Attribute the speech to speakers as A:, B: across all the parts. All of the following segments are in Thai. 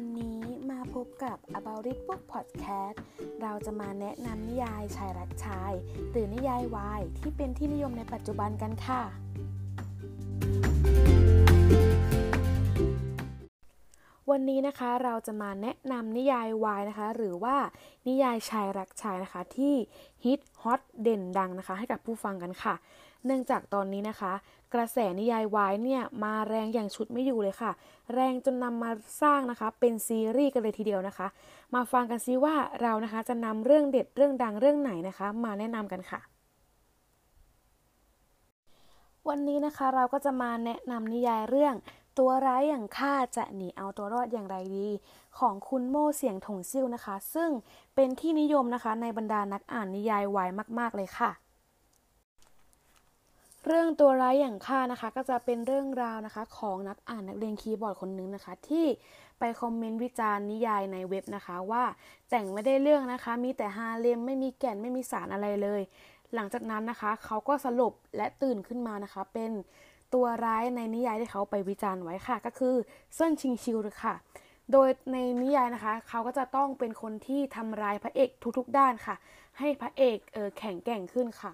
A: วันนี้มาพบกับ About It Book Podcast เราจะมาแนะนำนิยายชายรักชาย หรือนิยายวายที่เป็นที่นิยมในปัจจุบันกันค่ะ วันนี้นะคะเราจะมาแนะนำนิยายวายนะคะ หรือว่านิยายชายรักชายนะคะ ที่ฮิตฮอตเด่นดังนะคะ ให้กับผู้ฟังกันค่ะ เนื่องจากตอนนี้นะคะ กระแสนิยายวายเนี่ยมาแรงอย่างชุดไม่อยู่เลยค่ะ แรงจนนำมาสร้างนะคะ เป็นซีรีส์กันเลยทีเดียวนะคะ มาฟังกันซิว่าเรานะคะจะนำเรื่องเด็ดเรื่องดังเรื่องไหนนะคะ มาแนะนำกันค่ะวันนี้นะคะเราก็จะมาแนะนำนิยายเรื่อง ตัวร้ายอย่างข้าจะหนีเอาตัวรอดอย่างไรดี ของคุณโม่เสียงถงซิ่วนะคะ ซึ่งเป็นที่นิยมนะคะในบรรดานักอ่านนิยายวายมาก ๆ เลยค่ะ เรื่องตัวร้ายอย่างข้านะคะ ก็จะเป็นเรื่องราวนะคะของนักอ่านนักเรียนคีย์บอร์ดคนหนึงนะคะ ที่ไปคอมเมนต์วิจารณ์นิยายในเว็บนะคะว่าแต่งไม่ได้เรื่องนะคะ มีแต่ฮาเลมไม่มีแก่นไม่มีสารอะไรเลย หลังจากนั้นนะคะ เขาก็สลบและตื่นขึ้นมานะคะเป็น ตัวร้ายในนิยายที่เขาไปวิจารณ์ไว้ค่ะ ก็คือเซินชิงชิวค่ะ โดยในนิยายนะคะ เขาก็จะต้องเป็นคนที่ทำร้ายพระเอกทุกๆด้านค่ะ ให้พระเอกเออแข็งแกร่งขึ้นค่ะ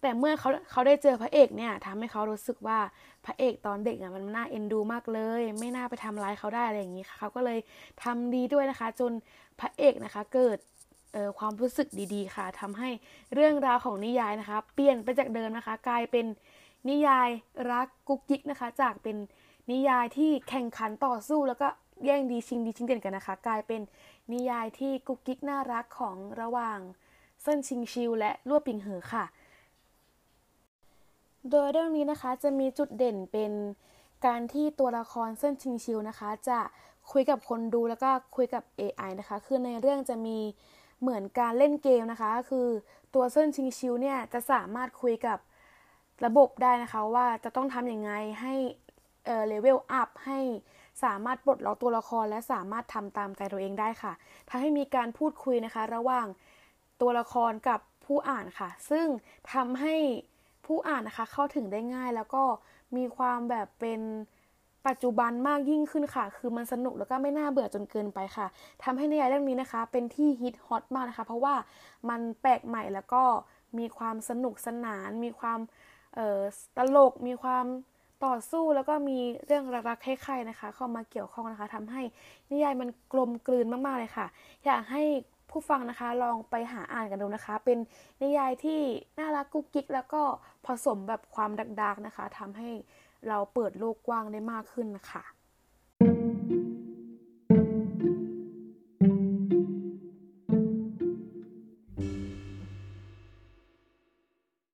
A: แต่เมื่อเขาเขาได้เจอพระเอกเนี่ยทำให้เขารู้สึกว่าพระเอกตอนเด็กอะมันน่าเอ็นดูมากเลย ไม่น่าไปทำร้ายเขาได้อะไรอย่างนี้ค่ะเขาก็เลยทำดีด้วยนะคะ จนพระเอกนะคะ เกิดออความรู้สึกดีๆ ค่ะทำให้เรื่องราวของนิยายนะคะ เปลี่ยนไปจากเดิมนะคะ กลายเป็น นิยายรักกุ๊กกิ๊กนะคะ จากเป็นนิยายที่แข่งขันต่อสู้แล้วก็แย่งดีชิงดีชิงเด่นกันนะคะ กลายเป็นนิยายที่กุ๊กกิ๊กน่ารักของระหว่างเสิ่นชิงชิวและลั่วปิงเหอค่ะ โดยเรื่องนี้นะคะจะมีจุดเด่นเป็นการที่ตัวละครเสิ่นชิงชิวนะคะ จะคุยกับคนดูแล้วก็คุยกับ AI นะคะ คือในเรื่องจะมีเหมือนการเล่นเกมนะคะ คือตัวเสิ่นชิงชิวเนี่ยจะสามารถคุยกับ ระบบได้นะคะว่าจะต้องทำยังไงให้เลเวลอัพให้สามารถปลดล็อกตัวละครและสามารถทำตามใจตัวเองได้ค่ะทำให้มีการพูดคุยนะคะ ระหว่างตัวละครกับผู้อ่านค่ะ ซึ่งทำให้ผู้อ่านนะคะ เข้าถึงได้ง่ายแล้วก็มีความแบบเป็นปัจจุบันมากยิ่งขึ้นค่ะ คือมันสนุกแล้วก็ไม่น่าเบื่อจนเกินไปค่ะทำให้นิยายเรื่องนี้นะคะ เป็นที่ฮิตฮอตมากนะคะ เพราะว่ามันแปลกใหม่แล้วก็มีความสนุกสนาน มีความ ตลกมีความต่อสู้แล้วก็มีเรื่องรักๆใคร่ๆนะคะ เข้ามาเกี่ยวข้องนะคะทำให้นิยายมันกลมกลืนมากๆเลยค่ะ อยากให้ผู้ฟังนะคะลองไปหาอ่านกันดูนะคะ เป็นนิยายที่น่ารักกุ๊กกิ๊ก แล้วก็ผสมแบบความดักๆนะคะทำให้เราเปิดโลกกว้างได้มากขึ้นนะคะ